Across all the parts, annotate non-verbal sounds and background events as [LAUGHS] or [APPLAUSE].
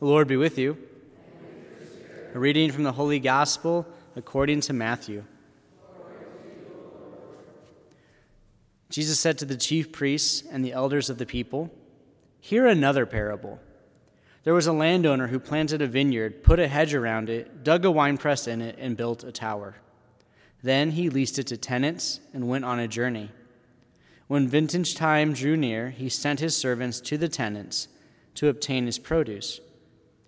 The Lord be with you. A reading from the Holy Gospel according to Matthew. Jesus said to the chief priests and the elders of the people, Hear another parable. There was a landowner who planted a vineyard, put a hedge around it, dug a winepress in it, and built a tower. Then he leased it to tenants and went on a journey. When vintage time drew near, he sent his servants to the tenants to obtain his produce.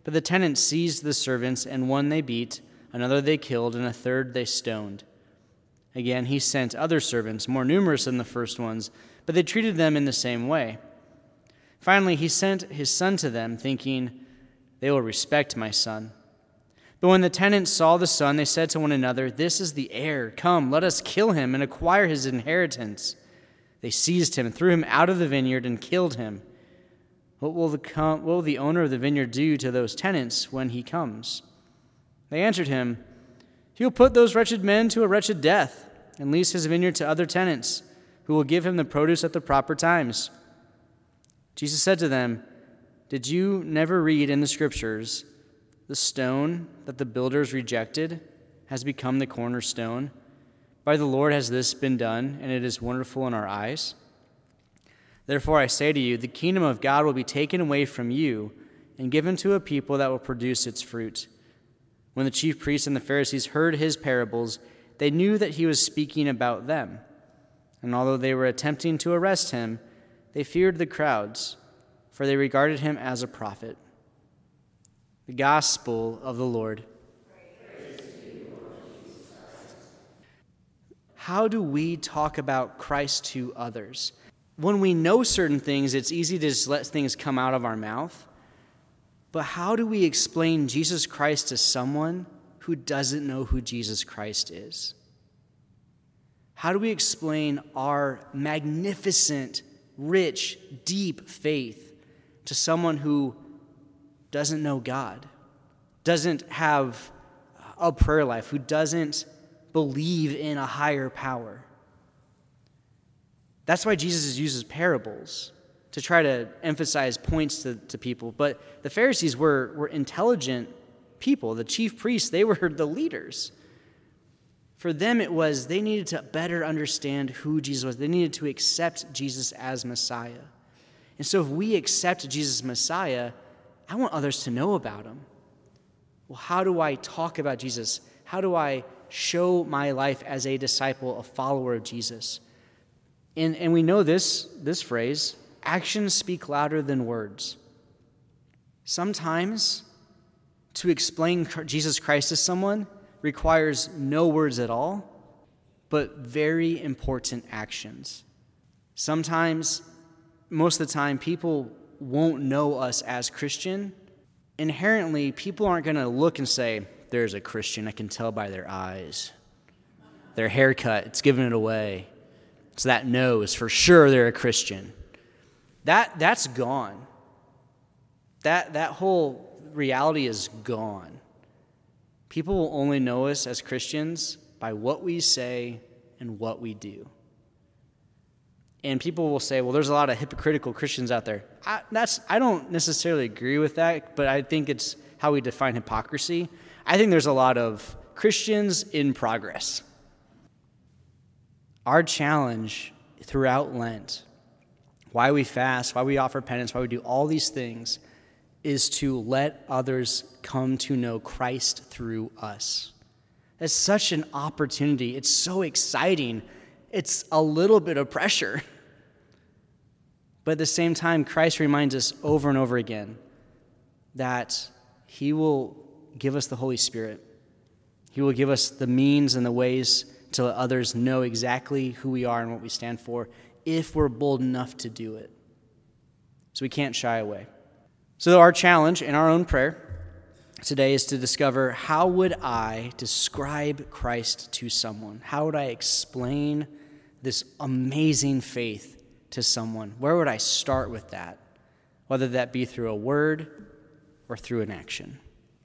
But the tenants seized the servants, and one they beat, another they killed, and a third they stoned. Again, he sent other servants, more numerous than the first ones, but they treated them in the same way. Finally, he sent his son to them, thinking, They will respect my son. But when the tenants saw the son, they said to one another, This is the heir. Come, let us kill him and acquire his inheritance. They seized him, threw him out of the vineyard, and killed him. What will, the, what will the owner of the vineyard do to those tenants when he comes? They answered him, He will put those wretched men to a wretched death and lease his vineyard to other tenants, who will give him the produce at the proper times. Jesus said to them, Did you never read in the scriptures, the stone that the builders rejected has become the cornerstone? By the Lord has this been done, and it is wonderful in our eyes. Therefore, I say to you, the kingdom of God will be taken away from you and given to a people that will produce its fruit. When the chief priests and the Pharisees heard his parables, they knew that he was speaking about them. And although they were attempting to arrest him, they feared the crowds, for they regarded him as a prophet. The Gospel of the Lord. How do we talk about Christ to others? When we know certain things, it's easy to just let things come out of our mouth. But how do we explain Jesus Christ to someone who doesn't know who Jesus Christ is? How do we explain our magnificent, rich, deep faith to someone who doesn't know God, doesn't have a prayer life, who doesn't believe in a higher power? That's why Jesus uses parables to try to emphasize points to, to people. But the Pharisees were, were intelligent people. The chief priests, they [LAUGHS] were the leaders. For them, it was they needed to better understand who Jesus was. They needed to accept Jesus as Messiah. And so, if we accept Jesus Messiah, I want others to know about him. Well, how do I talk about Jesus? How do I show my life as a disciple, a follower of Jesus? And, and we know this, this phrase actions speak louder than words. Sometimes to explain Jesus Christ to someone requires no words at all, but very important actions. Sometimes, most of the time, people won't know us as Christian. Inherently, people aren't going to look and say, There's a Christian. I can tell by their eyes. Their haircut, it's giving it away. So that knows for sure they're a Christian. That, that's gone. That, that whole reality is gone. People will only know us as Christians by what we say and what we do. And people will say, well, there's a lot of hypocritical Christians out there. I, that's, I don't necessarily agree with that, but I think it's how we define hypocrisy. I think there's a lot of Christians in progress. Our challenge throughout Lent, why we fast, why we offer penance, why we do all these things, is to let others come to know Christ through us. It's such an opportunity. It's so exciting. It's a little bit of pressure. But at the same time, Christ reminds us over and over again that He will give us the Holy Spirit. He will give us the means and the ways to let others know exactly who we are and what we stand for if we're bold enough to do it. So we can't shy away. So our challenge in our own prayer today is to discover how would I describe Christ to someone? How would I explain this amazing faith to someone? Where would I start with that? Whether that be through a word or through an action.